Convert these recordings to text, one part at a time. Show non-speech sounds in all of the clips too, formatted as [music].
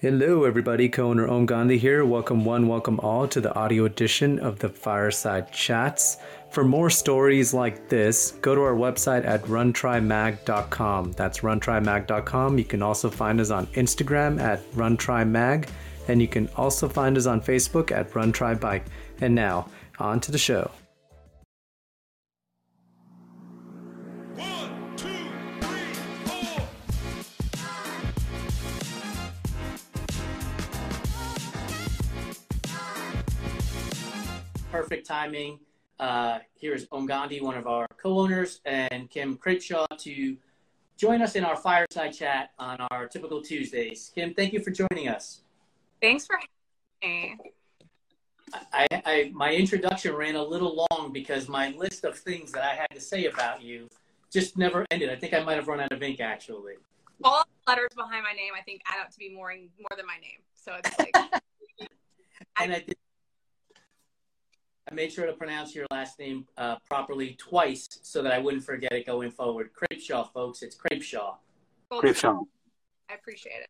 Hello, everybody. Co-owner Om Gandhi here. Welcome one, welcome all to the audio edition of the Fireside Chats. For more stories like this, go to our website at runtrymag.com. That's runtrymag.com. You can also find us on Instagram at runtrymag, and you can also find us on Facebook at runtrybike. And now, on to the show. Perfect timing. Uh, here is Om Gandhi, one of our co-owners, and Kim Krapcha to join us in our fireside chat on our typical Tuesdays. Kim, thank you for joining us. Thanks for having me. I, I, my introduction ran a little long because my list of things that I had to say about you just never ended. I think I might have run out of ink actually. All the letters behind my name, I think, add up to be more more than my name. So it's like, [laughs] And I did. I made sure to pronounce your last name uh, properly twice so that I wouldn't forget it going forward. Krapcha, folks. It's Krapcha. well, I appreciate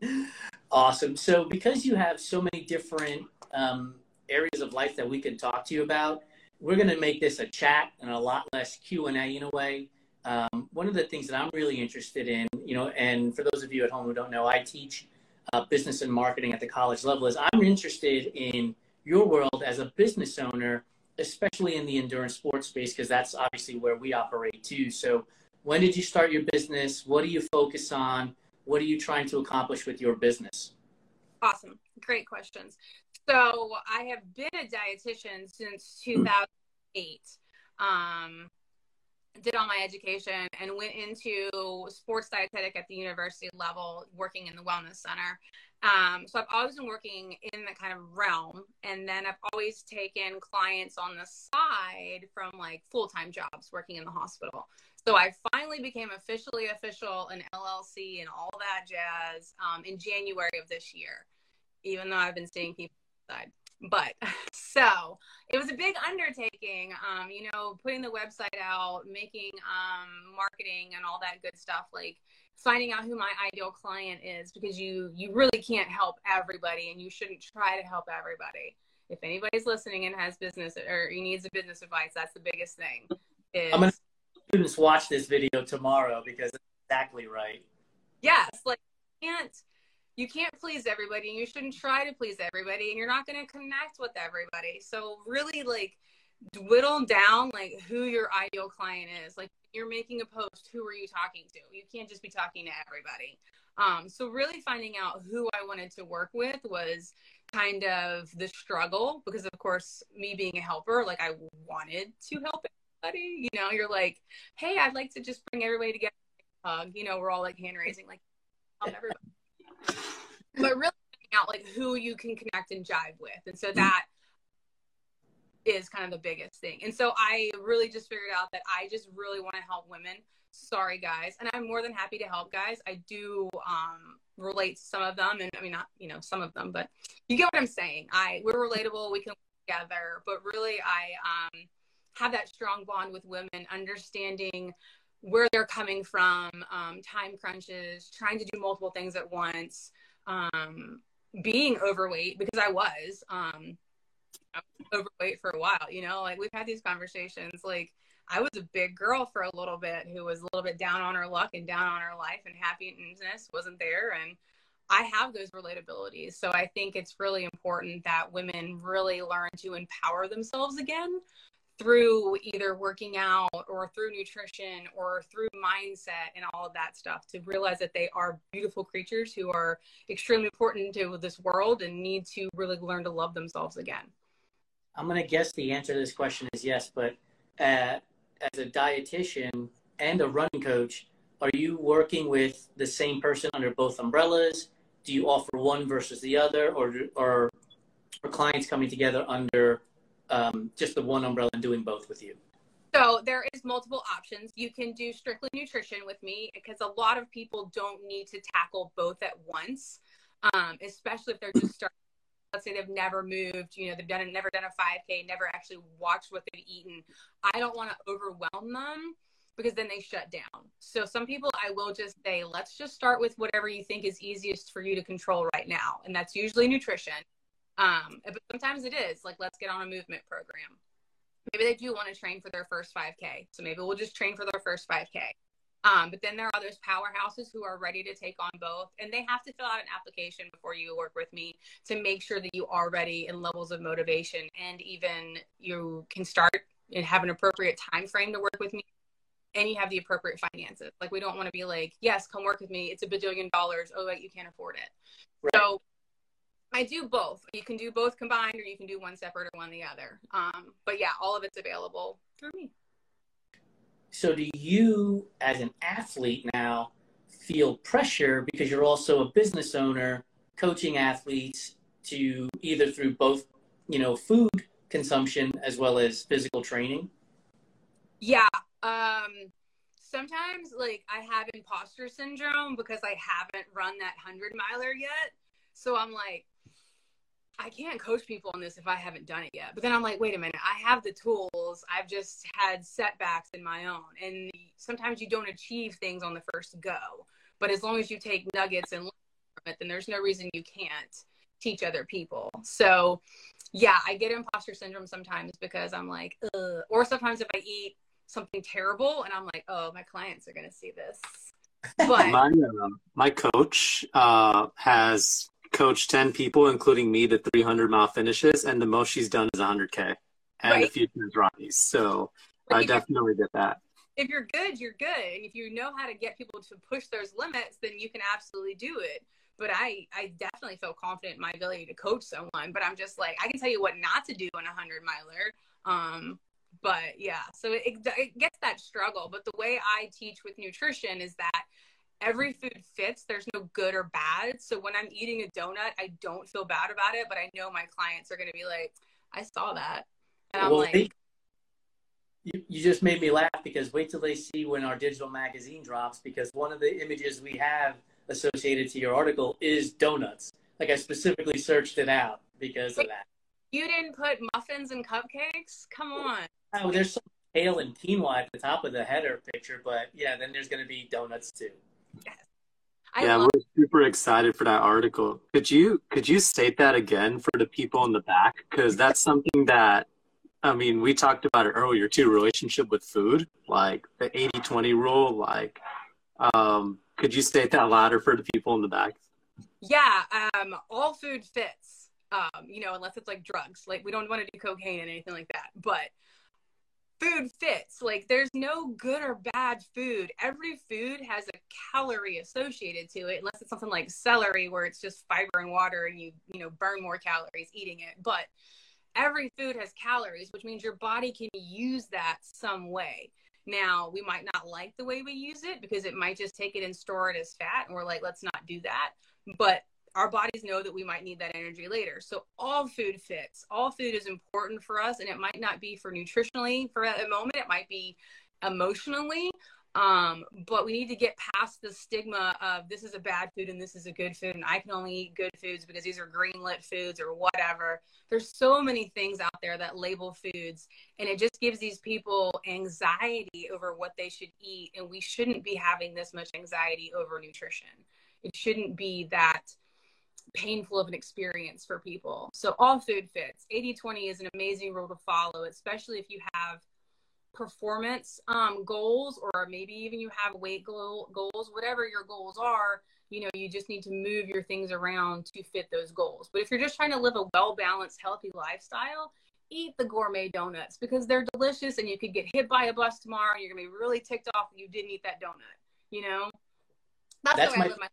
it. Awesome. So, because you have so many different um, areas of life that we can talk to you about, we're going to make this a chat and a lot less Q and A in a way. Um, one of the things that I'm really interested in, you know, and for those of you at home who don't know, I teach uh, business and marketing at the college level. Is I'm interested in your world as a business owner, especially in the endurance sports space, because that's obviously where we operate too. So, when did you start your business? What do you focus on? What are you trying to accomplish with your business? Awesome. Great questions. So I have been a dietitian since 2008. Um, did all my education and went into sports dietetic at the university level, working in the wellness center. Um, so I've always been working in that kind of realm. And then I've always taken clients on the side from like full time jobs working in the hospital. So I finally became officially official in LLC and all that jazz um, in January of this year, even though I've been seeing people side. But [laughs] so it was a big undertaking, um, you know, putting the website out, making um, marketing and all that good stuff, like finding out who my ideal client is, because you you really can't help everybody, and you shouldn't try to help everybody. If anybody's listening and has business or needs a business advice, that's the biggest thing. Is I'm gonna students watch this video tomorrow because it's exactly right. yes like you can't you can't please everybody and you shouldn't try to please everybody and you're not going to connect with everybody so really like whittle down like who your ideal client is like you're making a post who are you talking to? You can't just be talking to everybody. Um, so really finding out who i wanted to work with was kind of the struggle because of course me being a helper like i wanted to help everybody you know? You're like hey i'd like to just bring everybody together hug you know we're all like hand raising like help everybody [laughs] but really finding out like who you can connect and jive with. And so that is kind of the biggest thing. And so i really just figured out that i just really want to help women. Sorry guys. And i'm more than happy to help guys. I do um relate to some of them and i mean not you know some of them but you get what i'm saying. I we're relatable. We can work together. But really i um have that strong bond with women understanding where they're coming from um, time crunches trying to do multiple things at once um, being overweight because I was, um, overweight for a while. You know, like we've had these conversations. Like I was a big girl for a little bit who was a little bit down on her luck and down on her life, and happiness wasn't there. And I have those relatabilities. So I think it's really important that women really learn to empower themselves again through either working out or through nutrition or through mindset and all of that stuff to realize that they are beautiful creatures who are extremely important to this world and need to really learn to love themselves again. I'm gonna guess the answer to this question is yes, but uh, as a dietitian and a running coach, are you working with the same person under both umbrellas? Do you offer one versus the other, or or are clients coming together under um, just the one umbrella and doing both with you? So there is multiple options. You can do strictly nutrition with me because a lot of people don't need to tackle both at once, um, especially if they're just starting. Let's say they've never moved, you know, they've done never done a 5K, never actually watched what they've eaten. I don't want to overwhelm them because then they shut down. So some people I will just say, let's just start with whatever you think is easiest for you to control right now. And that's usually nutrition. Um, but sometimes it is like, let's get on a movement program. Maybe they do want to train for their first 5K. So maybe we'll just train for their first 5K. Um, but then there are those powerhouses who are ready to take on both, and they have to fill out an application before you work with me to make sure that you are ready in levels of motivation, and even you can start and have an appropriate time frame to work with me, and you have the appropriate finances. Like we don't want to be like, yes, come work with me. It's a bajillion dollars. Oh, wait, you can't afford it. Right. So I do both. You can do both combined, or you can do one separate or one the other. Um, but yeah, all of it's available through me. So, do you, as an athlete now, feel pressure because you're also a business owner, coaching athletes to either through both, you know, food consumption as well as physical training? Yeah. Um, sometimes, like, I have imposter syndrome because I haven't run that 100 miler yet. So I'm like, I can't coach people on this if I haven't done it yet. But then I'm like, wait a minute, I have the tools. I've just had setbacks in my own. And sometimes you don't achieve things on the first go. But as long as you take nuggets and learn from it, then there's no reason you can't teach other people. So yeah, I get imposter syndrome sometimes because I'm like, Ugh. or sometimes if I eat something terrible and I'm like, oh, my clients are going to see this. [laughs] But My, um, my coach uh, has coached 10 people, including me, to 300 mile finishes, and the most she's done is 100K. And a few times Rockies. So Like, I definitely get that. if you're good, you're good. And if you know how to get people to push those limits, then you can absolutely do it. But I, I definitely feel confident in my ability to coach someone. But I'm just like, I can tell you what not to do in a hundred miler. Um, but yeah, so it, it gets that struggle. But the way I teach with nutrition is that every food fits. There's no good or bad. So when I'm eating a donut, I don't feel bad about it. But I know my clients are going to be like, I saw that. And I'm well, like, wait, you, you just made me laugh because wait till they see when our digital magazine drops because one of the images we have associated to your article is donuts. Like I specifically searched it out because of that. you didn't put muffins and cupcakes? Come oh, on. Oh, there's some kale and quinoa at the top of the header picture, but yeah, then there's going to be donuts too. I yeah, love we're super excited for that article. Could you could you state that again for the people in the back? Because that's something that I mean, we talked about it earlier too, relationship with food, like the 80-20 rule, like um, could you state that louder for the people in the back? Yeah, um, all food fits. Um, you know, unless it's like drugs. Like we don't want to do cocaine and anything like that. But food fits. Like there's no good or bad food. Every food has a calorie associated to it, unless it's something like celery where it's just fiber and water and you, you know, burn more calories eating it. But every food has calories, which means your body can use that some way. Now, we might not like the way we use it because it might just take it and store it as fat. And we're like, let's not do that. But our bodies know that we might need that energy later. So all food fits. All food is important for us. And it might not be for nutritionally for a moment, it might be emotionally. Um, but we need to get past the stigma of this is a bad food and this is a good food, and I can only eat good foods because these are green lit foods or whatever. There's so many things out there that label foods, and it just gives these people anxiety over what they should eat. And we shouldn't be having this much anxiety over nutrition. It shouldn't be that painful of an experience for people. So all food fits. 80 20 is an amazing rule to follow, especially if you have performance um, goals or maybe even you have weight goal, goals, whatever your goals are. You know, you just need to move your things around to fit those goals. But if you're just trying to live a well balanced, healthy lifestyle, eat the gourmet donuts because they're delicious and you could get hit by a bus tomorrow and you're gonna be really ticked off that you didn't eat that donut. You know? That's, That's the way my- I live my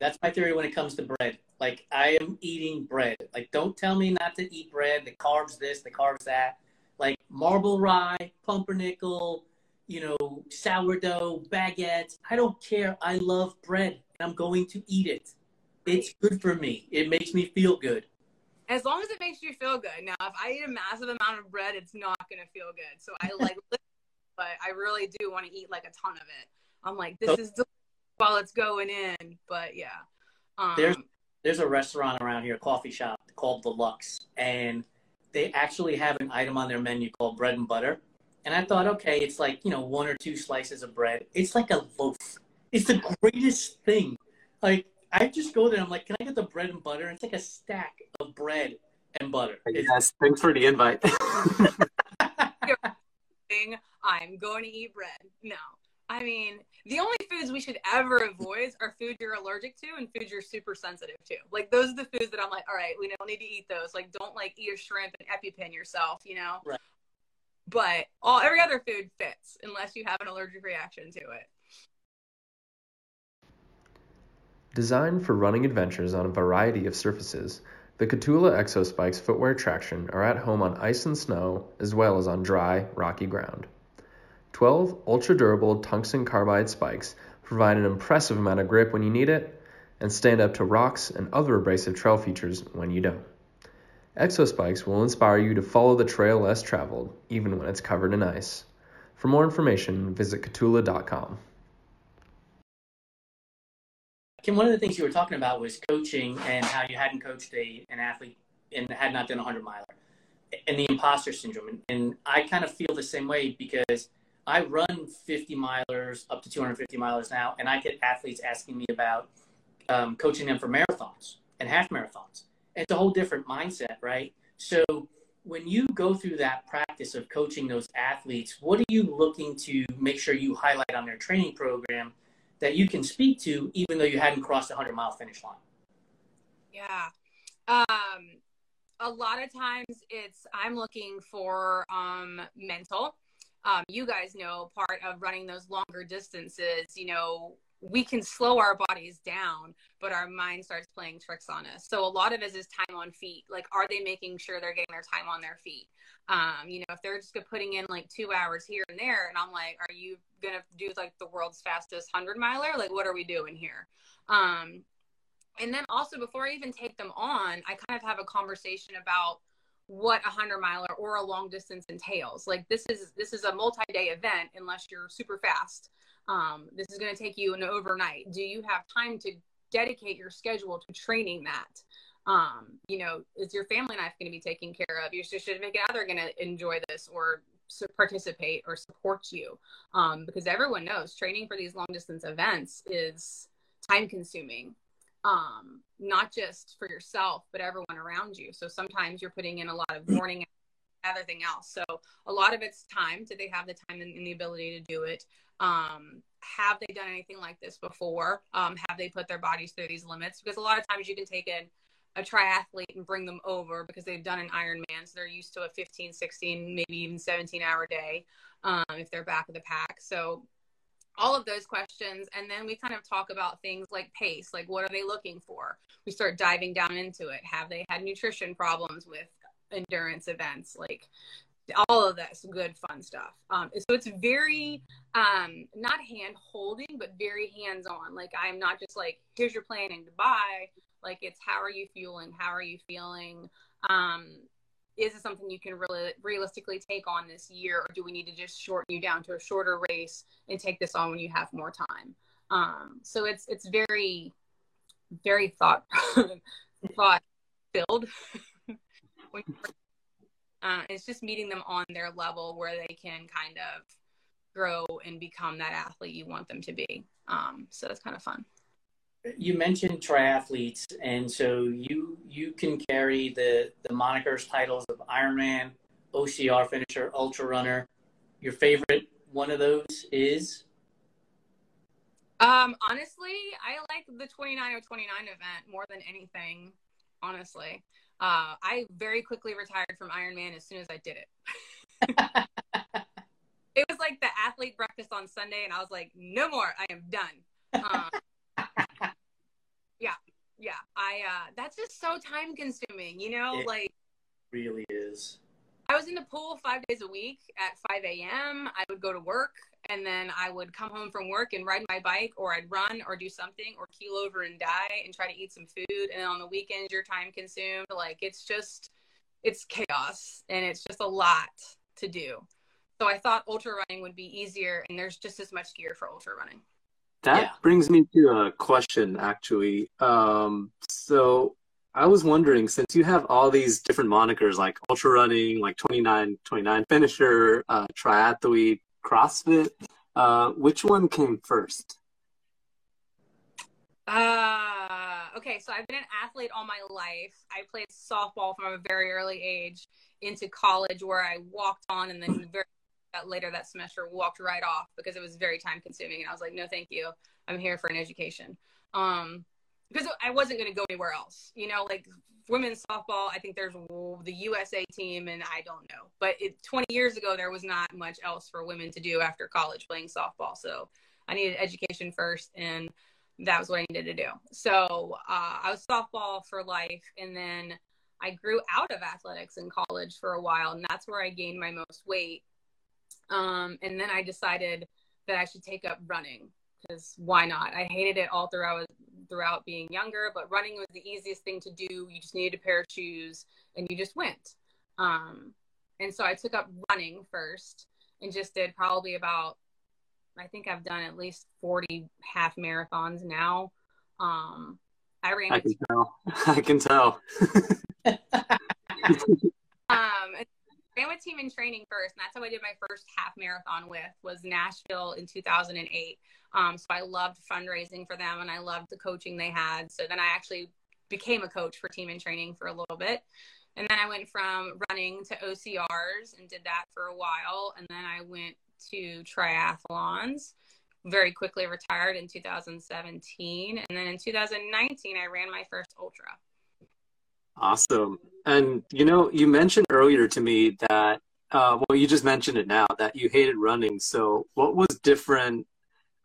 That's my theory when it comes to bread. Like I am eating bread. Like don't tell me not to eat bread. The carbs this, the carbs that. Like marble rye, pumpernickel, you know, sourdough, baguettes. I don't care. I love bread and I'm going to eat it. It's good for me. It makes me feel good. as long as it makes you feel good. Now, if I eat a massive amount of bread, it's not gonna feel good. So I like, [laughs] but I really do want to eat like a ton of it. I'm like, this So- is delicious while it's going in. But yeah, um, There's there's a restaurant around here, a coffee shop called the Lux, and they actually have an item on their menu called bread and butter. And I thought, okay, it's like, you know, one or two slices of bread. It's like a loaf. It's the greatest thing. Like, I just go there. I'm like, can I get the bread and butter? It's like a stack of bread and butter. It's, Yes, thanks for the invite. [laughs] [laughs] I'm going to eat bread. No. I mean, the only foods we should ever avoid are foods you're allergic to and foods you're super sensitive to. Like those are the foods that I'm like, all right, we don't need to eat those. Like don't like eat a shrimp and EpiPen yourself, you know? Right. But all every other food fits unless you have an allergic reaction to it. Designed for running adventures on a variety of surfaces, the Kahtoola Exo Spikes footwear traction are at home on ice and snow as well as on dry, rocky ground. 12 ultra durable tungsten carbide spikes provide an impressive amount of grip when you need it and stand up to rocks and other abrasive trail features when you don't. Exo Spikes will inspire you to follow the trail less traveled, even when it's covered in ice. For more information, visit kahtoola.com. Kim, one of the things you were talking about was coaching and how you hadn't coached a, an athlete and had not done a 100 miler and the imposter syndrome. And, and I kind of feel the same way because I run 50 milers up to 250 milers now, and I get athletes asking me about um, coaching them for marathons and half marathons. It's a whole different mindset, right? So when you go through that practice of coaching those athletes, what are you looking to make sure you highlight on their training program that you can speak to, even though you hadn't crossed the 100 mile finish line? Yeah. Um, a lot of times it's I'm looking for um, mental. Um, you guys know part of running those longer distances, you know, we can slow our bodies down, but our mind starts playing tricks on us. So a lot of it is time on feet. Like, are they making sure they're getting their time on their feet? Um, you know, if they're just putting in like two hours here and there, and I'm like, are you gonna do like the world's fastest hundred miler? Like, what are we doing here? Um, and then also before I even take them on, I kind of have a conversation about what a hundred miler or a long distance entails. Like this is this is a multi-day event unless you're super fast. Um, this is going to take you an overnight. Do you have time to dedicate your schedule to training that? Um, you know, is your family life going to be taken care of? Your significant other going to enjoy this or participate or support you? Um, because everyone knows training for these long distance events is time consuming um, not just for yourself, but everyone around you. So sometimes you're putting in a lot of morning, everything else. So a lot of it's time. Do they have the time and, and the ability to do it? Um, have they done anything like this before? Um, have they put their bodies through these limits? Because a lot of times you can take in a triathlete and bring them over because they've done an Ironman. So they're used to a 15, 16, maybe even 17 hour day um, if they're back of the pack. So all of those questions and then we kind of talk about things like pace like what are they looking for? We start diving down into it. Have they had nutrition problems with endurance events? Like all of this good fun stuff. Um, so it's very um, not hand holding but very hands on like i'm not just like here's your plan and goodbye like it's how are you fueling? How are you feeling? Um, is it something you can really realistically take on this year or do we need to just shorten you down to a shorter race and take this on when you have more time? Um, so it's it's very very thought [laughs] thought filled [laughs] uh, it's just meeting them on their level where they can kind of grow and become that athlete you want them to be. Um, so it's kind of fun you mentioned triathletes, and so you you can carry the the monikers titles of Ironman, OCR finisher, ultra runner. Your favorite one of those is? Um, honestly, I like the 29029 event more than anything. Honestly, uh, I very quickly retired from Ironman as soon as I did it. [laughs] it was like the athlete breakfast on Sunday, and I was like, no more. I am done. [laughs] Um, yeah. I uh, that's just so time consuming. You know, It- like Really is. I was in the pool five days a week at 5 a.m. I would go to work and then I would come home from work and ride my bike or I'd run or do something or keel over and die and try to eat some food. And then on the weekends, you're time consumed. Like it's just, it's chaos and it's just a lot to do. So I thought ultra running would be easier and there's just as much gear for ultra running. That Yeah. brings me to a question, actually. Um, so I was wondering, since you have all these different monikers like ultra running, like 29, 29 finisher, uh, triathlete, CrossFit, uh, which one came first? Uh, okay, so I've been an athlete all my life. I played softball from a very early age into college, where I walked on, and then very later that semester walked right off because it was very time consuming. And I was like, no, thank you. I'm here for an education. Um, because I wasn't going to go anywhere else. You know, like women's softball, I think there's the USA team, and I don't know. But it, 20 years ago, there was not much else for women to do after college playing softball. So I needed education first, and that was what I needed to do. So uh, I was softball for life, and then I grew out of athletics in college for a while, and that's where I gained my most weight. Um, and then I decided that I should take up running because why not? I hated it all throughout throughout being younger, but running was the easiest thing to do. You just needed a pair of shoes and you just went. Um, and so I took up running first and just did probably about, I think I've done at least 40 half marathons now. Um, I ran. I can tell. [laughs] I can tell. [laughs] um, ran with team in training first, and that's how I did my first half marathon with was Nashville in 2008. Um, so I loved fundraising for them, and I loved the coaching they had. So then I actually became a coach for team in training for a little bit, and then I went from running to OCRs and did that for a while, and then I went to triathlons. Very quickly retired in 2017, and then in 2019 I ran my first ultra. Awesome. And you know, you mentioned earlier to me that uh, well, you just mentioned it now that you hated running. So, what was different?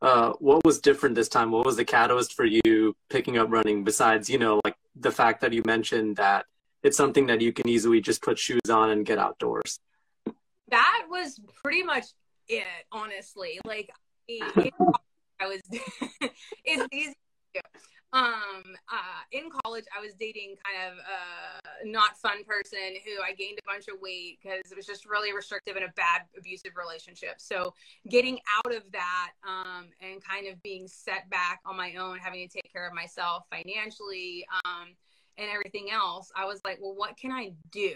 Uh, what was different this time? What was the catalyst for you picking up running? Besides, you know, like the fact that you mentioned that it's something that you can easily just put shoes on and get outdoors. That was pretty much it, honestly. Like, I was, [laughs] it's easy. Um, uh, in college, I was dating kind of a not fun person who I gained a bunch of weight because it was just really restrictive and a bad abusive relationship. So getting out of that um, and kind of being set back on my own, having to take care of myself financially um, and everything else, I was like, well, what can I do?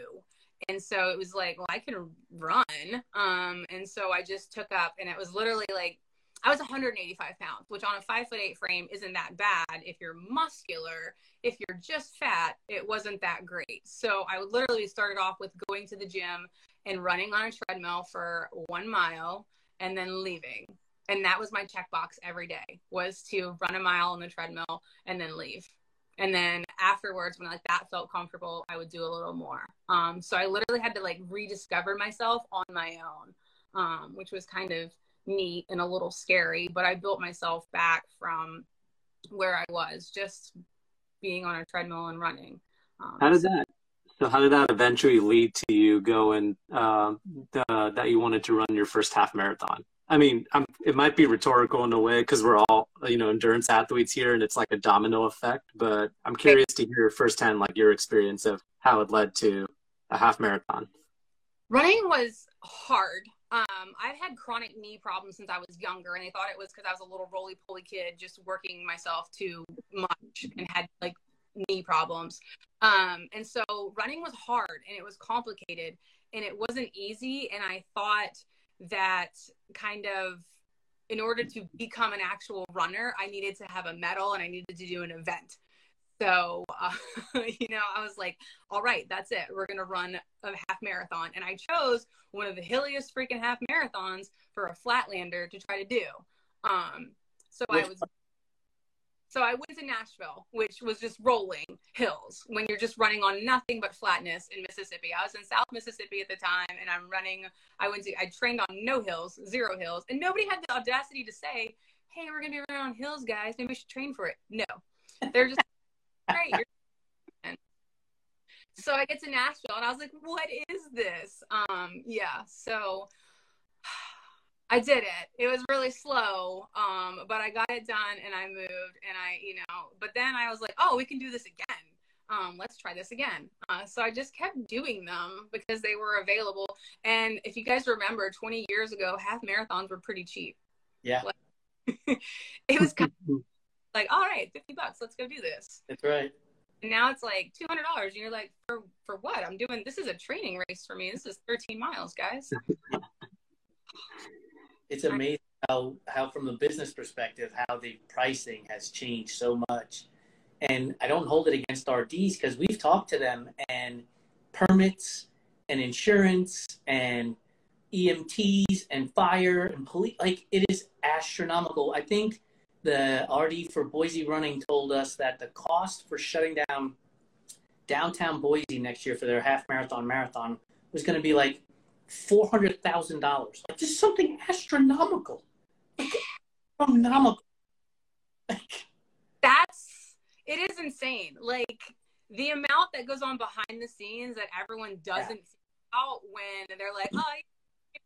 And so it was like, well, I can run. Um, and so I just took up, and it was literally like I was 185 pounds, which on a five foot eight frame isn't that bad. If you're muscular, if you're just fat, it wasn't that great. So I literally started off with going to the gym and running on a treadmill for one mile and then leaving. And that was my checkbox every day was to run a mile on the treadmill and then leave. And then afterwards, when like that felt comfortable, I would do a little more. Um, so I literally had to like rediscover myself on my own, um, which was kind of neat and a little scary, but I built myself back from where I was just being on a treadmill and running. Um, how did that? So how did that eventually lead to you going uh, the, that you wanted to run your first half marathon? I mean, I'm, it might be rhetorical in a way because we're all you know endurance athletes here, and it's like a domino effect. But I'm curious to hear firsthand, like your experience of how it led to a half marathon. Running was hard um, I've had chronic knee problems since I was younger, and they thought it was because I was a little roly poly kid just working myself too much and had like knee problems. Um, and so running was hard and it was complicated and it wasn't easy. And I thought that kind of in order to become an actual runner, I needed to have a medal and I needed to do an event. So, uh, [laughs] you know, I was like, all right, that's it. We're going to run a half marathon. And I chose one of the hilliest freaking half marathons for a flatlander to try to do. Um, so I was, so I went to Nashville, which was just rolling hills when you're just running on nothing but flatness in Mississippi. I was in South Mississippi at the time and I'm running, I went to, I trained on no hills, zero hills. And nobody had the audacity to say, Hey, we're going to be running on hills, guys. Maybe we should train for it. No, they're just great. so I get to Nashville and I was like, what is this? Um, yeah, so I did it. It was really slow, um, but I got it done and I moved and I, you know, but then I was like, oh, we can do this again. Um, let's try this again. Uh, so I just kept doing them because they were available. And if you guys remember, 20 years ago, half marathons were pretty cheap. Yeah. Like, [laughs] it was kind of [laughs] like, all right, 50 bucks, let's go do this. That's right. And now it's like two hundred dollars, and you're like, for for what? I'm doing this is a training race for me. This is thirteen miles, guys. [laughs] it's amazing how how from the business perspective how the pricing has changed so much and i don't hold it against rds because we've talked to them and permits and insurance and emts and fire and police like it is astronomical i think the rd for boise running told us that the cost for shutting down downtown boise next year for their half marathon marathon was going to be like four hundred thousand dollars. Like just something astronomical. Like, astronomical. Like, That's it is insane. Like the amount that goes on behind the scenes that everyone doesn't see out when they're like, oh, 50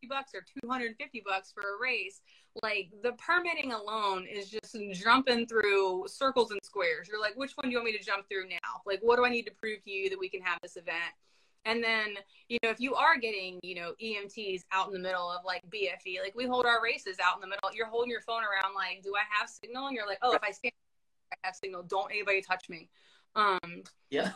bucks or 250 bucks for a race. Like the permitting alone is just jumping through circles and squares. You're like, which one do you want me to jump through now? Like, what do I need to prove to you that we can have this event? And then, you know, if you are getting, you know, EMTs out in the middle of like BFE, like we hold our races out in the middle, you're holding your phone around like, do I have signal? And you're like, oh, if I stand, I have signal. Don't anybody touch me. Um, yeah.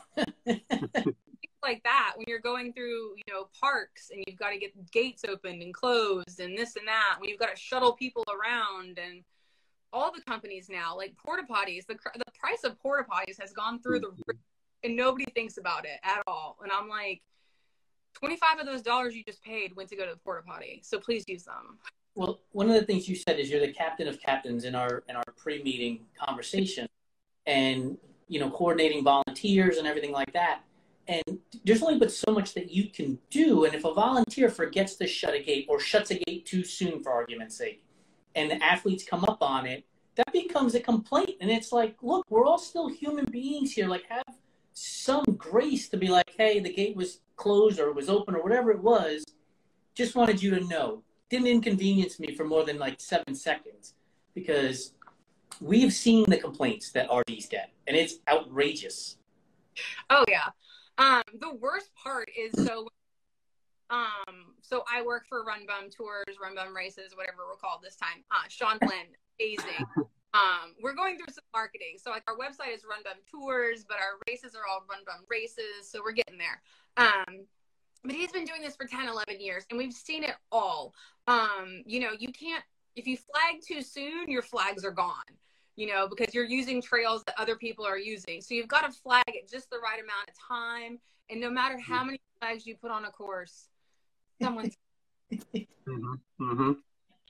[laughs] like that when you're going through, you know, parks and you've got to get gates opened and closed and this and that. When you've got to shuttle people around and all the companies now, like porta potties, the the price of porta potties has gone through the and nobody thinks about it at all. And I'm like, 25 of those dollars you just paid went to go to the porta potty. So please use them. Well, one of the things you said is you're the captain of captains in our in our pre-meeting conversation, and you know coordinating volunteers and everything like that. And there's only but so much that you can do. And if a volunteer forgets to shut a gate or shuts a gate too soon, for argument's sake, and the athletes come up on it, that becomes a complaint. And it's like, look, we're all still human beings here. Like, have some grace to be like, hey, the gate was closed or it was open or whatever it was. Just wanted you to know. Didn't inconvenience me for more than like seven seconds because we've seen the complaints that RDs get and it's outrageous. Oh yeah. Um, the worst part is so um so I work for Run Bum Tours, Run Bum Races, whatever we're called this time. Uh Sean Flynn, amazing. Um, we're going through some marketing. So like our website is Run Bum Tours, but our races are all Run Bum Races. So we're getting there. Um, but he's been doing this for 10, 11 years and we've seen it all. Um, you know, you can't, if you flag too soon, your flags are gone, you know, because you're using trails that other people are using. So you've got to flag it just the right amount of time. And no matter how many flags you put on a course, someone's [laughs] Mm-hmm. Mm-hmm.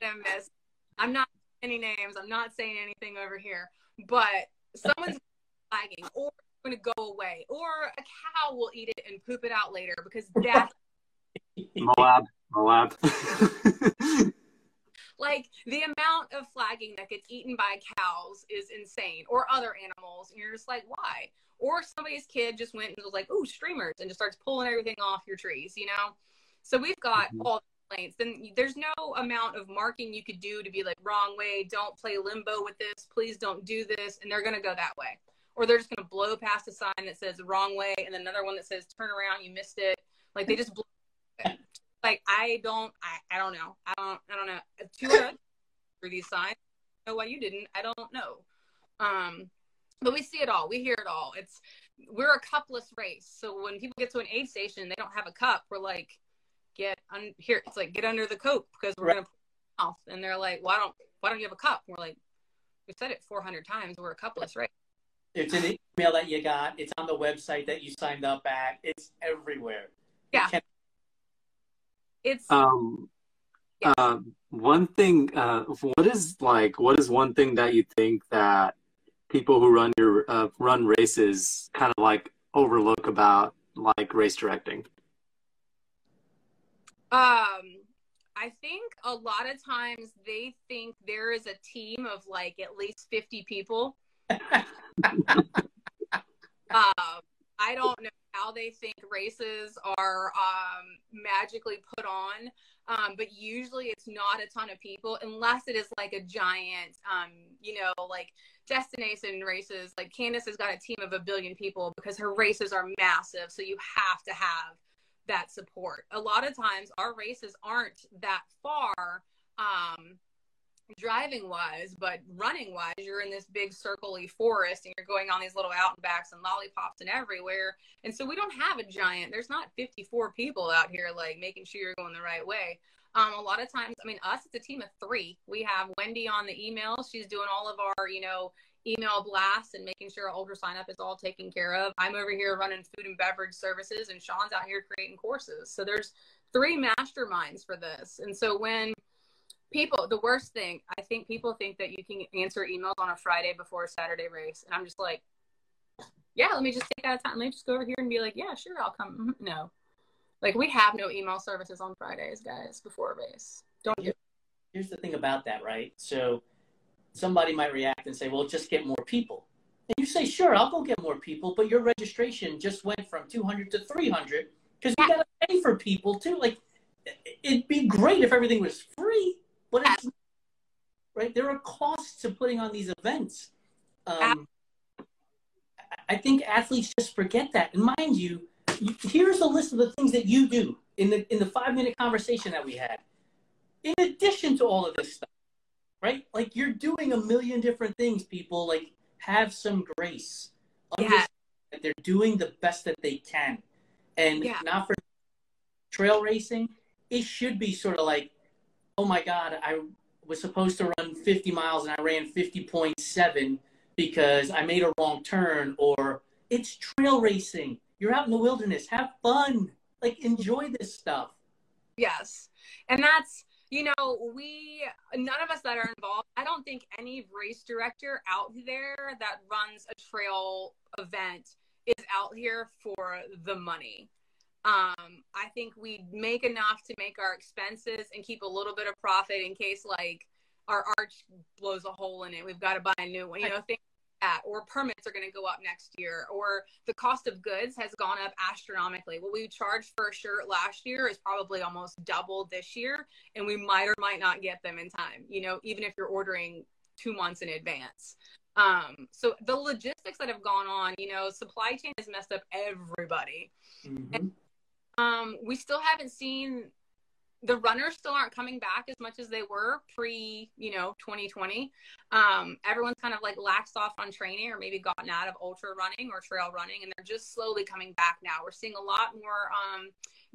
gonna miss. I'm not any names. I'm not saying anything over here, but someone's [laughs] flagging or going to go away or a cow will eat it and poop it out later because that's [laughs] Moab. Moab. Like the amount of flagging that gets eaten by cows is insane or other animals and you're just like why? Or somebody's kid just went and was like oh streamers and just starts pulling everything off your trees you know? So we've got Mhm. all the complaints. Then there's no amount of marking you could do to be like wrong way don't play limbo with this please don't do this and they're going to go that way. Or they're just going to blow past a sign that says wrong way and another one that says turn around you missed it. Like they just blow it. Like i don't I, I don't know. I don't i don't know. Two hundred [coughs] for these signs. I know why you didn't. I don't know. Um but we see it all. We hear it all. It's we're a cupless race. So when people get to an aid station they don't have a cup. We're like get un- here it's like get under the coat because we're Right. gonna off. And they're like why don't why don't you have a cup? We're like we said it 400 times. We're a cupless race. It's an email that you got. It's on the website that you signed up at. It's everywhere. You Yeah. can't- it's um, Yeah. um, one thing. Uh, what is like? What is one thing that you think that people who run your uh, run races kind of like overlook about like race directing? Um, I think a lot of times they think there is a team of like at least 50 people. [laughs] Um, I don't know how they think races are um, magically put on, um, but usually it's not a ton of people unless it is like a giant, um, you know, like destination races. Like Candice has got a team of a billion people because her races are massive. So you have to have that support. A lot of times our races aren't that far. Um, driving wise, but running wise, you're in this big circly forest and you're going on these little out and backs and lollipops and everywhere. And so we don't have a giant, there's not 54 people out here like making sure you're going the right way. Um, a lot of times, I mean, us, it's a team of three. We have Wendy on the email. She's doing all of our, you know, email blasts and making sure our ultra sign up is all taken care of. I'm over here running food and beverage services, and Sean's out here creating courses. So there's three masterminds for this. And so when people, the worst thing, I think people think that you can answer emails on a Friday before a Saturday race. And I'm just like, yeah, let me just take out time. Let me just go over here and be like, yeah, sure, I'll come. Mm-hmm. No. Like we have no email services on Fridays, guys, before a race. Don't do Here's the thing about that, right? So somebody might react and say, well, just get more people. And you say, sure, I'll go get more people, but your registration just went from 200 to 300 because you got to pay for people too. Like, it'd be great if everything was free, but it's right. There are costs to putting on these events. Um, I think athletes just forget that. And mind you, you, here's a list of the things that you do in the in the five minute conversation that we had. In addition to all of this stuff, right? Like you're doing a million different things. People like have some grace. Yeah. That they're doing the best that they can, and Yeah. not for trail racing. It should be sort of like, oh my god, I was supposed to run 50 miles and I ran 50.7 because I made a wrong turn, or it's trail racing. You're out in the wilderness. Have fun. Like enjoy this stuff. Yes. And that's, you know, we, none of us that are involved, I don't think any race director out there that runs a trail event is out here for the money. Um, I think we make enough to make our expenses and keep a little bit of profit in case like our arch blows a hole in it. We've got to buy a new one, you know, things like that. Or permits are going to go up next year, or the cost of goods has gone up astronomically. What we charged for a shirt last year is probably almost double this year, and we might or might not get them in time, you know, even if you're ordering two months in advance. Um, so the logistics that have gone on, you know, supply chain has messed up everybody. Mhm. Um, we still haven't seen the runners still aren't coming back as much as they were pre, you know, 2020. Um, everyone's kind of like laxed off on training or maybe gotten out of ultra running or trail running, and they're just slowly coming back now. We're seeing a lot more um,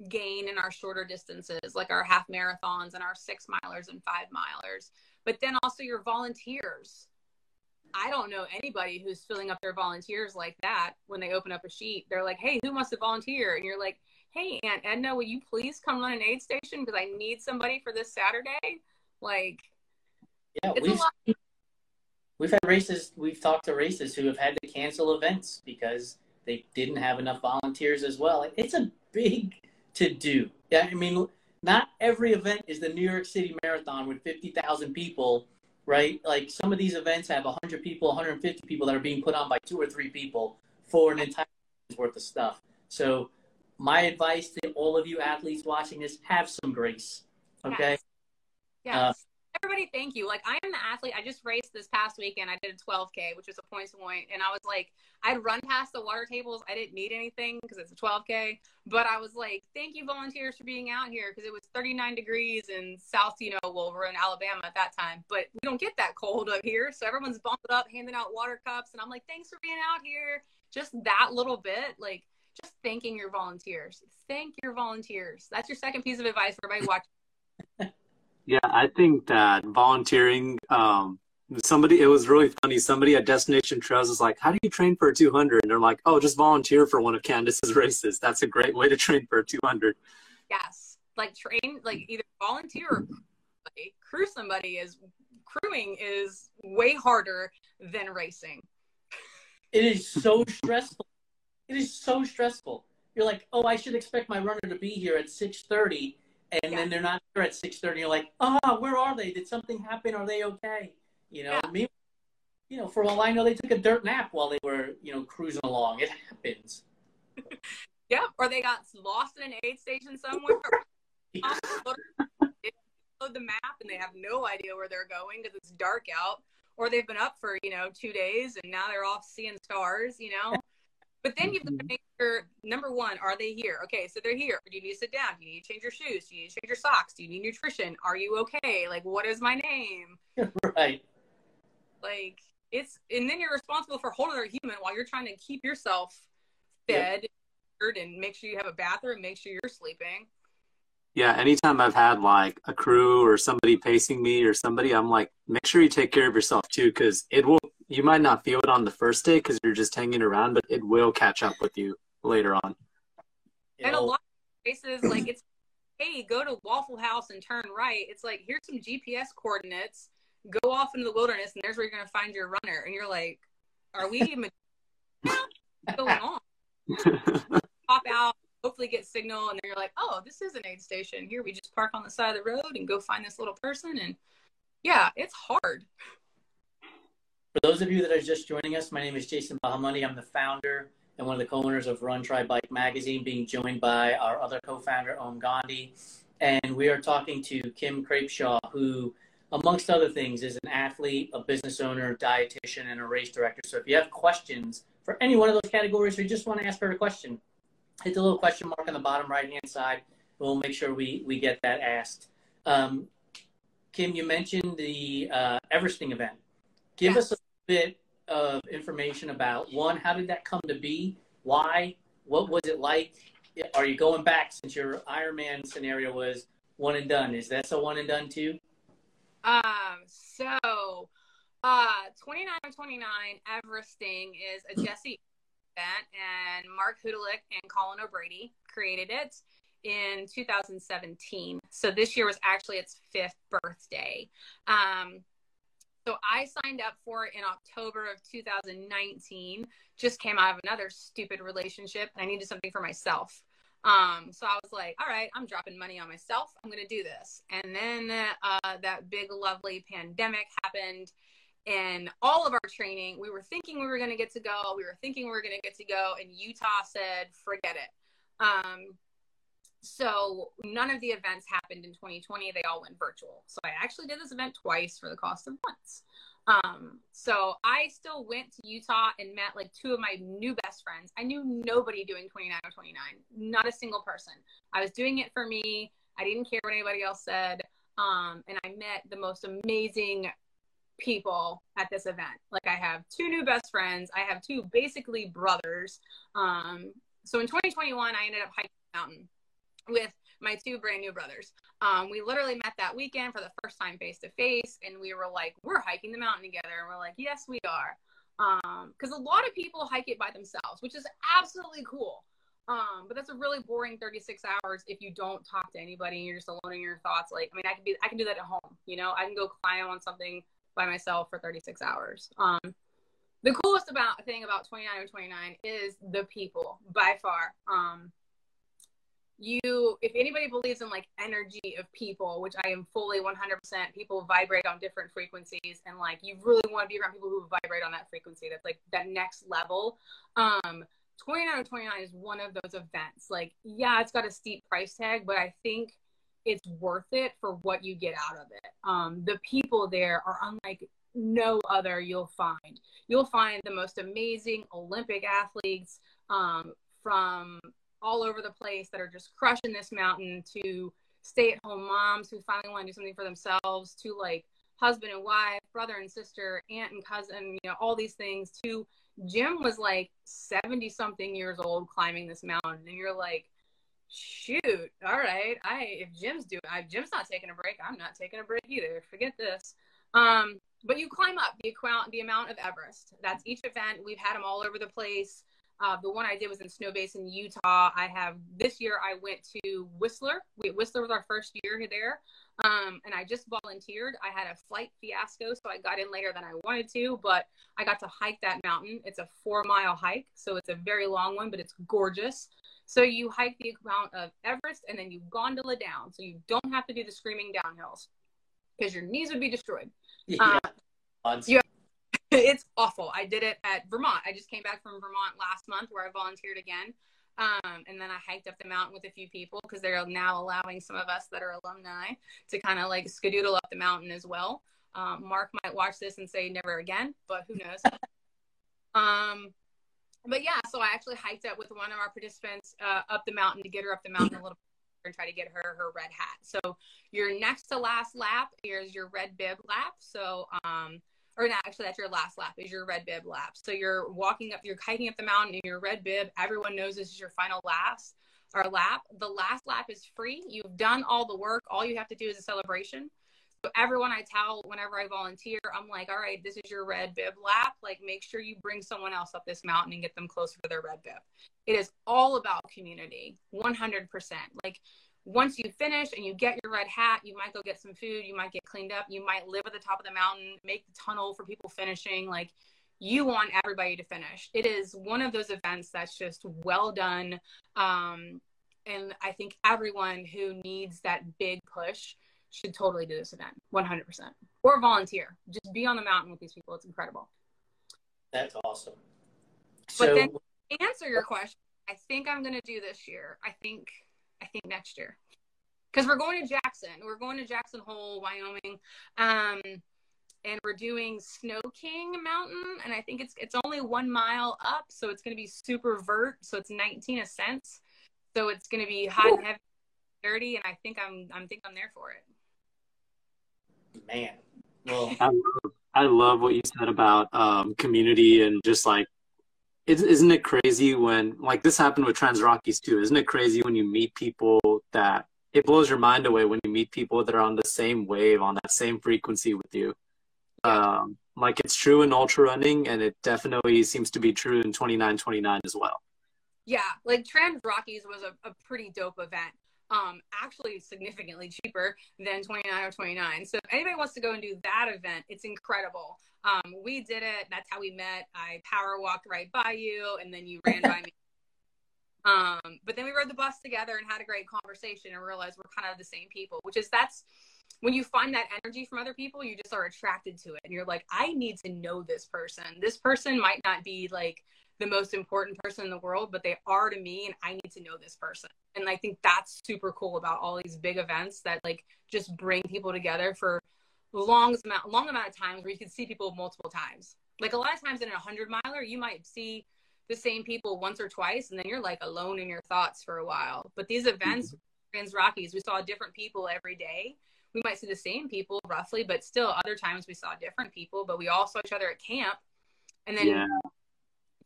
gain in our shorter distances, like our half marathons and our six milers and five milers. But then also your volunteers. I don't know anybody who's filling up their volunteers like that when they open up a sheet. They're like, hey, who wants to volunteer? And you're like, hey, Aunt Edna, will you please come run an aid station because I need somebody for this Saturday? Like, Yeah, it's a we've lot. we've had races. We've talked to races who have had to cancel events because they didn't have enough volunteers as well. It's a big to do. Yeah, I mean, not every event is the New York City Marathon with fifty thousand people, right? Like some of these events have hundred people, one hundred and fifty people that are being put on by two or three people for an entire worth of stuff. So, my advice to all of you athletes watching this: have some grace. Okay. Yes. Uh, Everybody, thank you. Like, I am the athlete. I just raced this past weekend. I did a 12K, which was a points point. And I was like, I'd run past the water tables. I didn't need anything because it's a 12K. But I was like, thank you, volunteers, for being out here because it was 39 degrees in South, you know, well, we're in Alabama at that time. But we don't get that cold up here. So everyone's bundled up, handing out water cups. And I'm like, thanks for being out here. Just that little bit. Like, just thanking your volunteers. Thank your volunteers. That's your second piece of advice for everybody watching. [laughs] Yeah, I think that volunteering, um, somebody, it was really funny. Somebody at Destination Trails was like, How do you train for a 200? And they're like, Oh, just volunteer for one of Candice's [laughs] races. That's a great way to train for a 200. Yes. Like train, like either volunteer or crew somebody. crew somebody is crewing is way harder than racing. It is so [laughs] stressful. It is so stressful. You're like, oh, I should expect my runner to be here at six thirty, and Yeah. then they're not here at six thirty. You're like, ah, where are they? Did something happen? Are they okay? You know, Yeah. me. You know, for all I know, they took a dirt nap while they were, you know, cruising along. It happens. [laughs] Yep. Or they got lost in an aid station somewhere. [laughs] The map and they have no idea where they're going because it's dark out. Or they've been up for, you know, two days and now they're off seeing stars, you know? [laughs] But then you have to mm-hmm. make sure number one, are they here? Okay, so they're here. Do you need to sit down? Do you need to change your shoes? Do you need to change your socks? Do you need nutrition? Are you okay? Like, what is my name? [laughs] right. Like, it's and then you're responsible for a whole other human while you're trying to keep yourself fed and make sure you have a bathroom, make sure you're sleeping. Yeah, anytime I've had like a crew or somebody pacing me or somebody, I'm like, make sure you take care of yourself too, because it will. You might not feel it on the first day because you're just hanging around, but it will catch up with you later on. And a lot of places, like it's, hey, go to Waffle House and turn right. It's like here's some GPS coordinates. Go off into the wilderness, and there's where you're gonna find your runner. And you're like, are we even what's [laughs] going on? [laughs] Pop out, hopefully get signal, and then you're like, oh, this is an aid station. Here we just park on the side of the road and go find this little person. And yeah, it's hard. For those of you that are just joining us, my name is Jason Bahamoni. I'm the founder and one of the co-owners of Run Tri Bike Magazine, being joined by our other co-founder, Om Gandhi. And we are talking to Kim Krapcha, who, amongst other things, is an athlete, a business owner, dietitian, and a race director. So if you have questions for any one of those categories or you just want to ask her a question, hit the little question mark on the bottom right-hand side. We'll make sure we, we get that asked. Um, Kim, you mentioned the uh, Everesting event. Give Yeah. us a bit of information about one, how did that come to be? Why? What was it like? Are you going back since your Ironman scenario was one and done? Is that a one and done too? Um, so uh 29 29 Everesting is a Jesse event and Marc Hodulich and Colin O'Brady created it in 2017. So this year was actually its fifth birthday. Um so I signed up for it in October of 2019. Just came out of another stupid relationship. I needed something for myself. Um, so I was like, all right, I'm dropping money on myself. I'm going to do this. And then uh, that big, lovely pandemic happened. And all of our training, we were thinking we were going to get to go. We were thinking we were going to get to go. And Utah said, forget it. Um, so none of the events happened in 2020. They all went virtual. So I actually did this event twice for the cost of once. Um, so I still went to Utah and met like two of my new best friends. I knew nobody doing 29 or 29, not a single person. I was doing it for me. I didn't care what anybody else said. Um, and I met the most amazing people at this event. Like I have two new best friends. I have two basically brothers. Um, so in 2021, I ended up hiking mountain with my two brand new brothers. Um, we literally met that weekend for the first time face to face, and we were like, "We're hiking the mountain together," and we're like, "Yes, we are," because a lot of people hike it by themselves, which is absolutely cool. Um, but that's a really boring 36 hours if you don't talk to anybody and you're just alone in your thoughts. Like, I mean, I can be, I can do that at home. You know, I can go climb on something by myself for 36 hours. Um, the coolest about thing about 29 or 29 is the people by far. You if anybody believes in like energy of people which i am fully 100% people vibrate on different frequencies and like you really want to be around people who vibrate on that frequency that's like that next level. Um 29 or 29 is one of those events. Like yeah it's got a steep price tag but i think it's worth it for what you get out of it. Um the people there are unlike no other you'll find. You'll find the most amazing olympic athletes um from all over the place that are just crushing this mountain to stay at home moms who finally want to do something for themselves to like husband and wife, brother and sister, aunt and cousin, you know, all these things. To Jim was like 70 something years old climbing this mountain and you're like shoot all right i if jim's doing I, jim's not taking a break i'm not taking a break either forget this. Um but you climb up the the amount of everest. That's each event we've had them all over the place uh, the one I did was in Snowbasin, Utah. I have this year. I went to Whistler. We, Whistler was our first year there, um, and I just volunteered. I had a flight fiasco, so I got in later than I wanted to, but I got to hike that mountain. It's a four mile hike, so it's a very long one, but it's gorgeous. So you hike the amount of Everest, and then you gondola down, so you don't have to do the screaming downhills because your knees would be destroyed. Yeah. Uh, Odds. you- [laughs] it's awful. I did it at Vermont. I just came back from Vermont last month where I volunteered again. Um, and then I hiked up the mountain with a few people because they're now allowing some of us that are alumni to kind of like skadoodle up the mountain as well. Um, Marc might watch this and say never again, but who knows? [laughs] um, but yeah, so I actually hiked up with one of our participants uh, up the mountain to get her up the mountain a little bit and try to get her her red hat. So your next to last lap is your red bib lap. So um or not actually that's your last lap is your red bib lap. So you're walking up, you're hiking up the mountain in your red bib. Everyone knows this is your final last or lap. The last lap is free. You've done all the work. All you have to do is a celebration. So everyone I tell whenever I volunteer, I'm like, all right, this is your red bib lap. Like, make sure you bring someone else up this mountain and get them closer to their red bib. It is all about community, 100%. Like, once you finish and you get your red hat, you might go get some food, you might get cleaned up, you might live at the top of the mountain, make the tunnel for people finishing. Like, you want everybody to finish. It is one of those events that's just well done. Um, and I think everyone who needs that big push should totally do this event 100% or volunteer just be on the mountain with these people it's incredible That's awesome. But So, then- To answer your question i think i'm going to do this year i think i think next year. Because we're going to jackson. We're going to jackson hole wyoming. Um and we're doing snow king mountain and i think it's it's only one mile up so it's going to be super vert so it's 19 ascents so it's going to be hot and heavy dirty and i think i'm i'm think i'm there for it. Man, [laughs] well, I love, I love what you said about um, community and just like, is isn't it crazy when like this happened with Trans Rockies too? Isn't it crazy when you meet people that it blows your mind away when you meet people that are on the same wave, on that same frequency with you? Um, like it's true in ultra running, and it definitely seems to be true in 29, 29 as well. Yeah, like Trans Rockies was a, a pretty dope event. Um, actually significantly cheaper than 29 or 29. So if anybody wants to go and do that event, it's incredible. Um, we did it. That's how we met. I power walked right by you, and then you ran by me. [laughs] Um, but then we rode the bus together and had a great conversation and realized we're kind of the same people, which is that's when you find that energy from other people, you just are attracted to it. And you're like, I need to know this person. This person might not be like the most important person in the world, but they are to me, and I need to know this person. And I think that's super cool about all these big events that like just bring people together for long amount long amount of times where you can see people multiple times. Like a lot of times in a hundred miler, you might see the same people once or twice, and then you're like alone in your thoughts for a while. But these mm-hmm. events, Trans Rockies, we saw different people every day. We might see the same people roughly, but still other times we saw different people. But we all saw each other at camp, and then Yeah.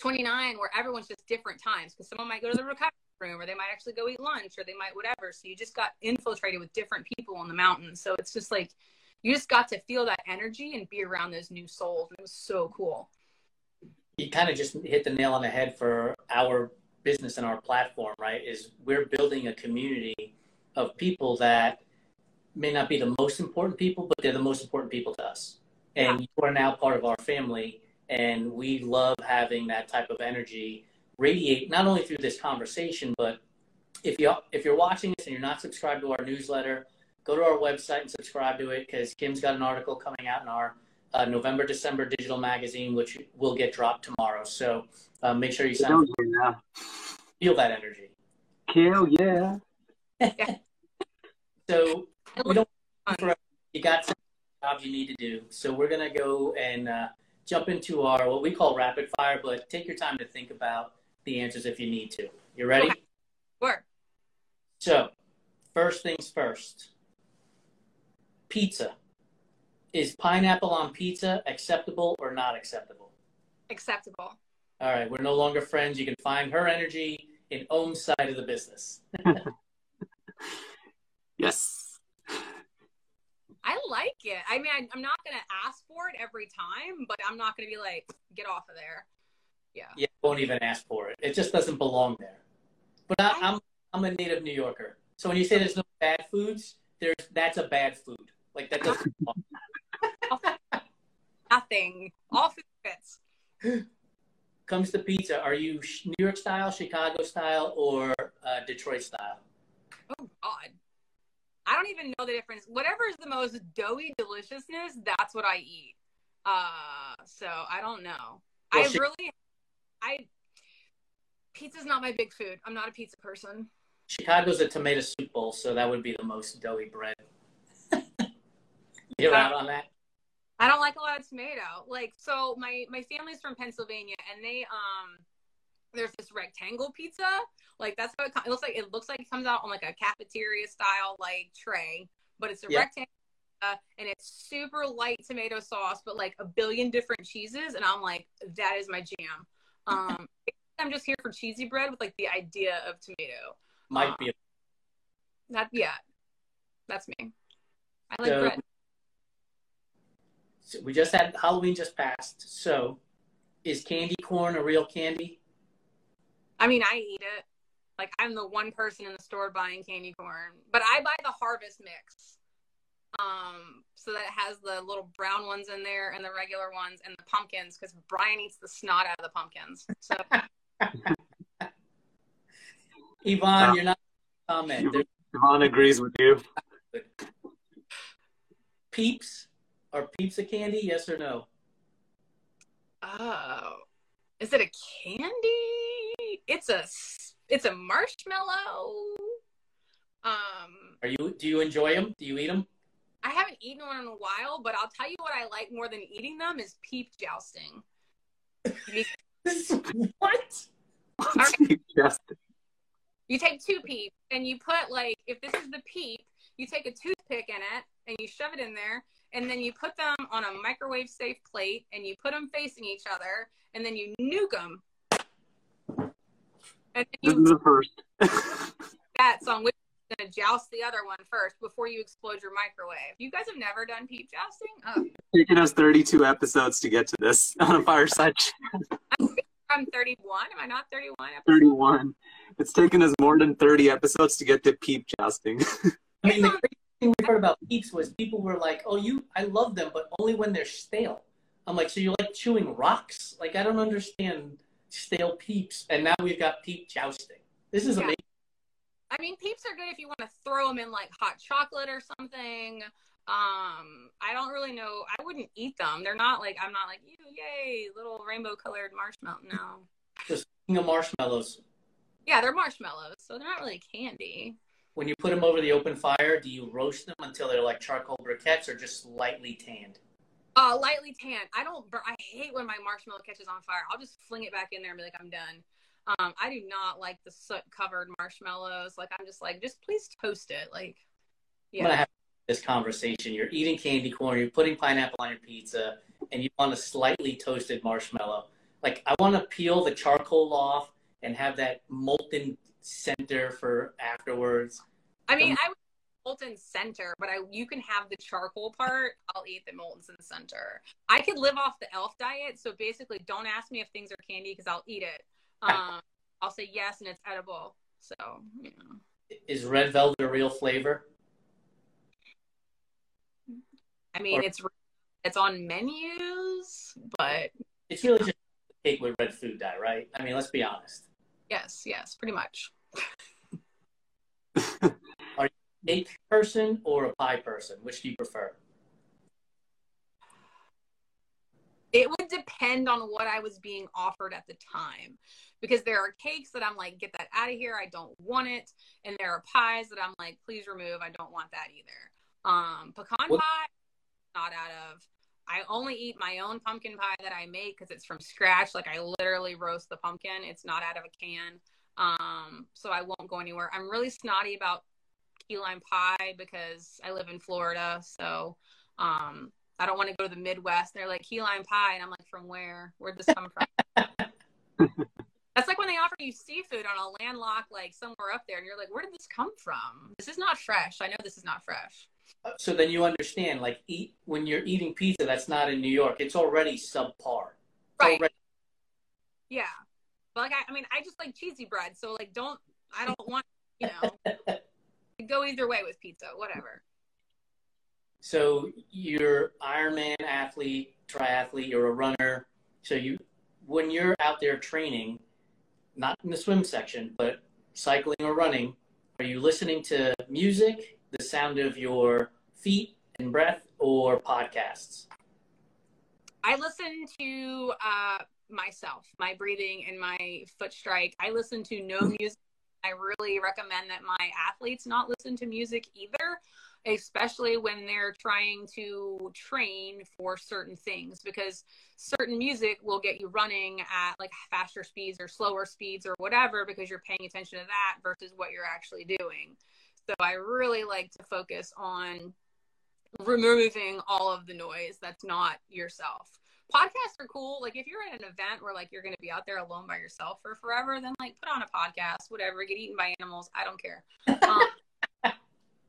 29 where everyone's just different times because someone might go to the recovery room or they might actually go eat lunch or they might whatever. So you just got infiltrated with different people on the mountain. So it's just like you just got to feel that energy and be around those new souls. It was so cool. you kind of just hit the nail on the head for our business and our platform, right? Is we're building a community of people that may not be the most important people, but they're the most important people to us. And you are now part of our family, and we love having that type of energy radiate not only through this conversation, but if you if you're watching this and you're not subscribed to our newsletter, go to our website and subscribe to it because Kim's got an article coming out in our uh, November December digital magazine, which will get dropped tomorrow. So uh, make sure you sign up. yeah. Feel that energy. Hell yeah. [laughs] So we don't you got some jobs you need to do. So we're gonna go and uh, jump into our what we call rapid fire, but take your time to think about the answers if you need to. You ready? Okay. Sure. So first things first. Pizza. Is pineapple on pizza acceptable or not acceptable? Acceptable. All right, we're no longer friends. You can find her energy in Ohm's side of the business. [laughs] Yes. I like it. I mean, I, I'm not going to ask for it every time, but I'm not going to be like, get off of there. Yeah. Yeah, won't even ask for it. It just doesn't belong there. But I, I'm I'm a native New Yorker, so when you say there's no bad foods, there's that's a bad food. Like that doesn't. [laughs] belong. Nothing. All food fits. Comes to pizza, are you New York style, Chicago style, or uh, Detroit style? Oh God. I don't even know the difference. Whatever is the most doughy deliciousness, that's what I eat. Uh so I don't know. Well, I she- really I pizza's not my big food. I'm not a pizza person. Chicago's a tomato soup bowl, so that would be the most doughy bread. You're out on that. I don't like a lot of tomato. Like so my my family's from Pennsylvania and they um there's this rectangle pizza. Like that's how it, it looks like. It looks like it comes out on like a cafeteria style like tray, but it's a Yeah. rectangle pizza, and it's super light tomato sauce, but like a billion different cheeses. And I'm like, that is my jam. Um, [laughs] I'm just here for cheesy bread with like the idea of tomato. Might be. That yeah, that's me. I like So- bread. So we just had Halloween just passed. So, is candy corn a real candy? I mean, I eat it. Like I'm the one person in the store buying candy corn, but I buy the harvest mix. Um, so that it has the little brown ones in there and the regular ones and the pumpkins because Brian eats the snot out of the pumpkins. So [laughs] Yvonne, you're not comment. Yvonne agrees with you. peeps are peeps a candy? Yes or no? Oh, is it a candy? It's a it's a marshmallow. Um, Are you? Do you enjoy them? Do you eat them? I haven't eaten one in a while, but I'll tell you what I like more than eating them is peep jousting. [laughs] what? [laughs] Yes. You take two peeps and you put like if this is the peep, you take a toothpick in it and you shove it in there and then you put them on a microwave safe plate and you put them facing each other and then you nuke them. And then This you is the first. [laughs] that so on which you're gonna joust the other one first before you explode your microwave. You guys have never done peep jousting? Oh, taken us 32 episodes to get to this [laughs] on a fireside chat. [laughs] I'm 31. Am I not 31? 31. It's taken us more than 30 episodes to get to peep jousting. I mean, the crazy thing we heard about peeps was people were like, "Oh, you, I love them, but only when they're stale." I'm like, "So you like chewing rocks?" Like, I don't understand stale peeps. And now we've got peep jousting. This is Yeah. amazing. I mean, peeps are good if you want to throw them in like hot chocolate or something. Um, I don't really know. I wouldn't eat them. They're not like I'm not like you, yay, little rainbow colored marshmallow. No. King of marshmallows. Yeah, they're marshmallows, so they're not really candy. When you put them over the open fire, do you roast them until they're like charcoal briquettes, or just lightly tanned? Uh, lightly tanned. I don't. bur- I hate when my marshmallow catches on fire. I'll just fling it back in there and be like, I'm done. Um, I do not like the soot covered marshmallows. Like I'm just like, just please toast it. Like, I'm gonna have this conversation. You're eating candy corn, you're putting pineapple on your pizza, and you want a slightly toasted marshmallow. Like I want to peel the charcoal off and have that molten center for afterwards. I mean, I would molten center, but I you can have the charcoal part. I'll eat the molten center. I could live off the elf diet, so basically, don't ask me if things are candy because I'll eat it. Um, I'll say yes, and it's edible. So, you know. Is red velvet a real flavor? I mean, Or- it's it's on menus, but It's really just cake with red food dye, right? I mean, let's be honest. Yes, yes, pretty much. [laughs] Are you a cake person or a pie person? Which do you prefer? It would depend on what I was being offered at the time. Because there are cakes that I'm like, get that out of here. I don't want it. And there are pies that I'm like, please remove. I don't want that either. Um, pecan What- pie, not out of. I only eat my own pumpkin pie that I make because it's from scratch. Like I literally roast the pumpkin. It's not out of a can. Um, so I won't go anywhere. I'm really snotty about key lime pie because I live in Florida. So um, I don't want to go to the Midwest. They're like key lime pie, and I'm like, from where? Where'd this come from? [laughs] That's like when they offer you seafood on a landlocked, like somewhere up there, and you're like, where did this come from? This is not fresh. I know this is not fresh. So then you understand, like, eat when you're eating pizza that's not in New York, it's already subpar. Right. already- Yeah. But like, I, I mean, I just like cheesy bread, so like, don't I don't want you know [laughs] go either way with pizza, whatever. So you're Ironman athlete, triathlete, you're a runner. So you, when you're out there training, not in the swim section, but cycling or running, are you listening to music, the sound of your feet and breath, or podcasts? I listen to uh, myself, my breathing, and my foot strike. I listen to no music I really recommend that my athletes not listen to music either, especially when they're trying to train for certain things because certain music will get you running at like faster speeds or slower speeds or whatever because you're paying attention to that versus what you're actually doing. So I really like to focus on removing all of the noise that's not yourself. Podcasts are cool. Like if you're at an event where like you're going to be out there alone by yourself for forever, then like put on a podcast, whatever, get eaten by animals. I don't care. Um, [laughs]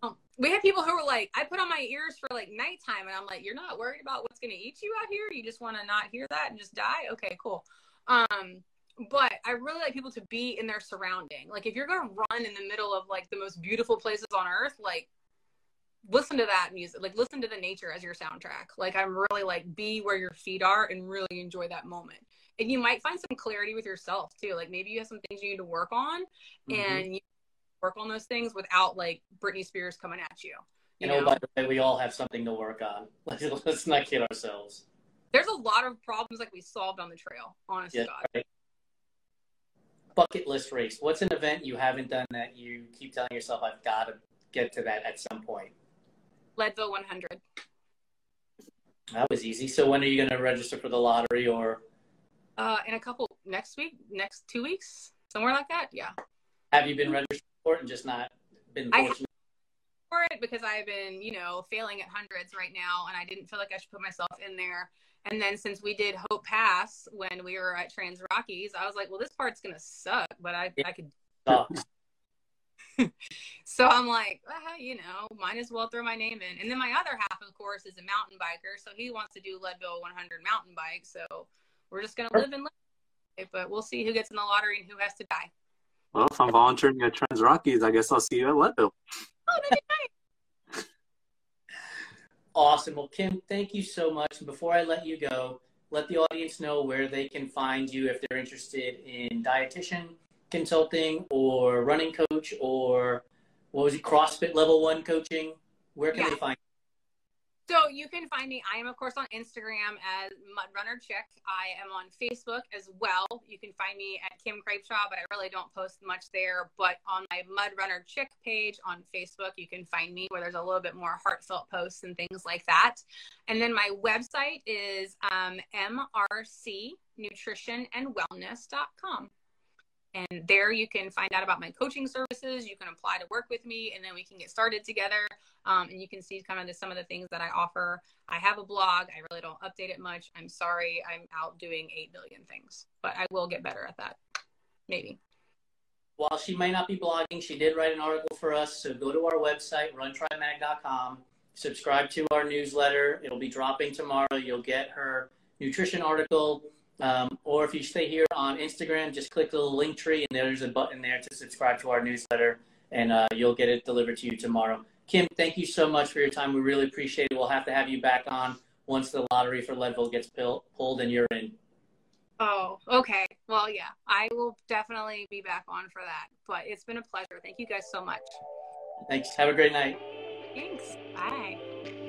um, we had people who were like, I put on my ears for like nighttime, and I'm like, you're not worried about what's going to eat you out here. You just want to not hear that and just die. Okay, cool. Um, but I really like people to be in their surrounding. Like if you're going to run in the middle of like the most beautiful places on earth, like listen to that music like listen to the nature as your soundtrack like i'm really like be where your feet are and really enjoy that moment and you might find some clarity with yourself too like maybe you have some things you need to work on Mhm. and you work on those things without like britney spears coming at you You know, by the way, we all have something to work on. Let's, [laughs] let's not kid ourselves. there's a lot of problems like we solved on the trail honest Yeah, god right. Bucket list race. What's an event you haven't done that you keep telling yourself, I've got to get to that at some point? Leadville 100 That was easy. So when are you going to register for the lottery or uh in a couple next week next two weeks somewhere like that yeah have you been registered for it and just not been fortunate? for it because I've been, you know, failing at hundreds right now, and I didn't feel like I should put myself in there. And then since we did Hope Pass when we were at Trans Rockies, I was like, well, this part's gonna suck, but I, I could. Sucks. [laughs] So I'm like, ah, you know, might as well throw my name in. And then my other half, of course, is a mountain biker, so he wants to do Leadville 100 mountain bike. So we're just gonna live and live, but we'll see who gets in the lottery and who has to die. Well, if I'm volunteering at Trans Rockies, I guess I'll see you at Leadville. Oh, that'd be [laughs] Awesome. Well, Kim, thank you so much. And before I let you go, let the audience know where they can find you if they're interested in dietitian consulting or running coach or what was it, CrossFit level one coaching. Where can Yeah. they find So you can find me. I am, of course, on Instagram as Mud Runner Chick. I am on Facebook as well. You can find me at Kim Krapcha, but I really don't post much there. But on my Mud Runner Chick page on Facebook, you can find me where there's a little bit more heartfelt posts and things like that. And then my website is um, mrcnutritionandwellness.com. And there you can find out about my coaching services. You can apply to work with me, and then we can get started together. Um, and you can see kind of the, some of the things that I offer. I have a blog. I really don't update it much. I'm sorry. I'm out doing 8 billion things, but I will get better at that. Maybe. While she may not be blogging, she did write an article for us. So go to our website, runtrimag.com, subscribe to our newsletter. It'll be dropping tomorrow. You'll get her nutrition article. Um, or if you stay here on Instagram, just click the little Linktree, and there's a button there to subscribe to our newsletter, and uh, you'll get it delivered to you tomorrow. Kim, thank you so much for your time. We really appreciate it. We'll have to have you back on once the lottery for Leadville gets pill- pulled and you're in. Oh, okay. Well, yeah, I will definitely be back on for that. But it's been a pleasure. Thank you guys so much. Thanks. Have a great night. Thanks. Bye.